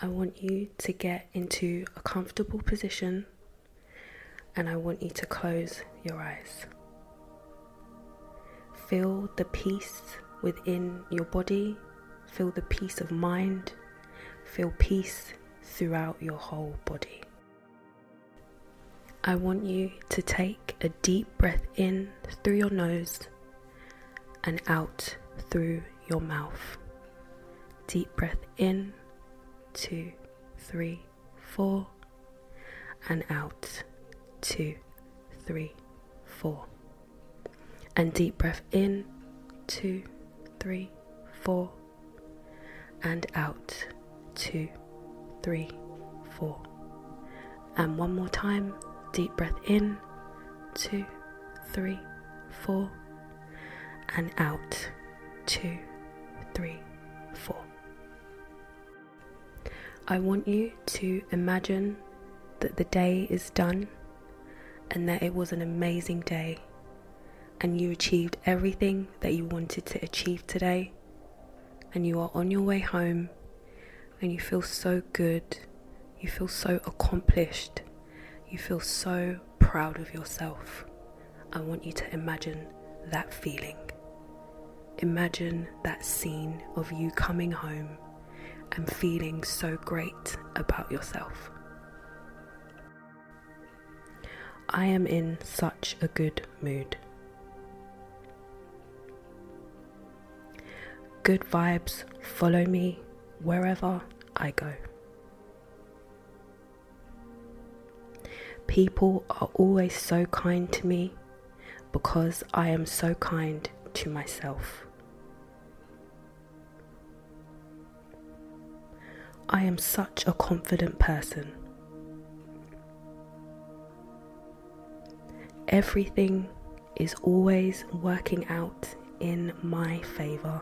I want you to get into a comfortable position and I want you to close your eyes. Feel the peace within your body, feel the peace of mind, feel peace throughout your whole body. I want you to take a deep breath in through your nose and out through your mouth. Deep breath in, two, three, four, and out, two, three, four. And deep breath in, two, three, four, and out, two, three, four. And one more time, deep breath in, two, three, four, and out, two, three, four. I want you to imagine that the day is done and that it was an amazing day and you achieved everything that you wanted to achieve today and you are on your way home and you feel so good, you feel so accomplished, you feel so proud of yourself. I want you to imagine that feeling. Imagine that scene of you coming home and feeling so great about yourself. I am in such a good mood. Good vibes follow me wherever I go. People are always so kind to me because I am so kind to myself. I am such a confident person. Everything is always working out in my favour.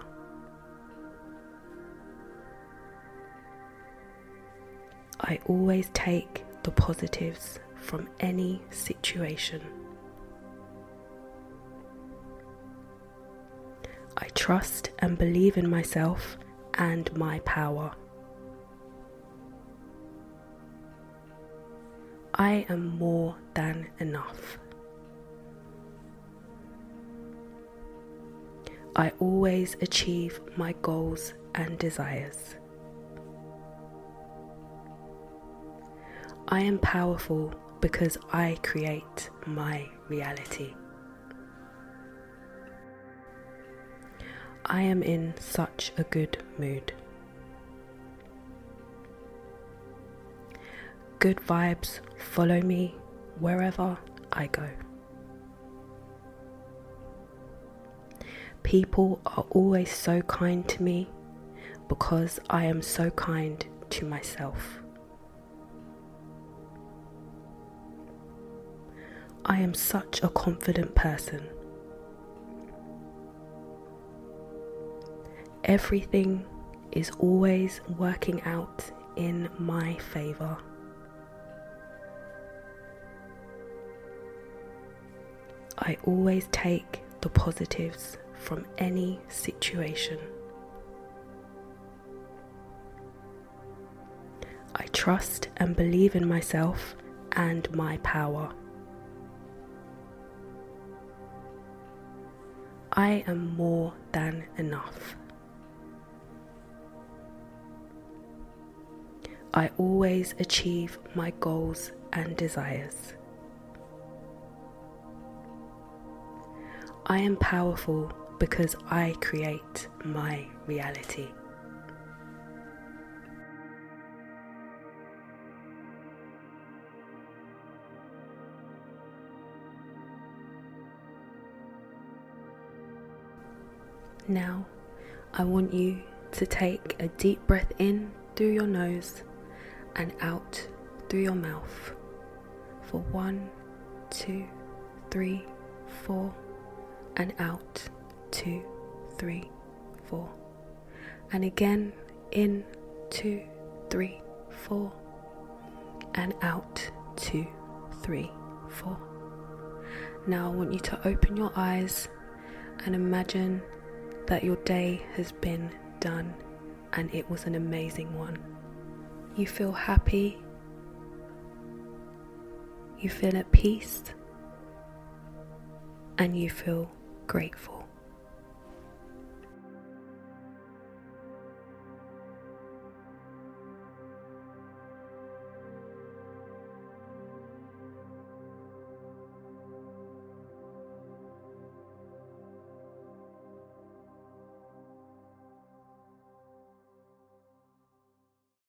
I always take the positives from any situation. I trust and believe in myself and my power. I am more than enough. I always achieve my goals and desires. I am powerful because I create my reality. I am in such a good mood. Good vibes follow me wherever I go. People are always so kind to me because I am so kind to myself. I am such a confident person. Everything is always working out in my favour. I always take the positives from any situation. I trust and believe in myself and my power. I am more than enough. I always achieve my goals and desires. I am powerful because I create my reality. Now, I want you to take a deep breath in through your nose and out through your mouth for one, two, three, four, and out. Two, three, four, and again in. Two, three, four, and out. Two, three, four. Now I want you to open your eyes and imagine that your day has been done and it was an amazing one. you feel happy, you feel at peace, and you feel grateful.